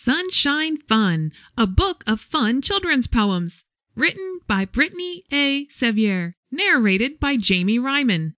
Sunshine Fun, a book of fun children's poems. Written by Brittany A. Sevier. Narrated by Jamie Ryman.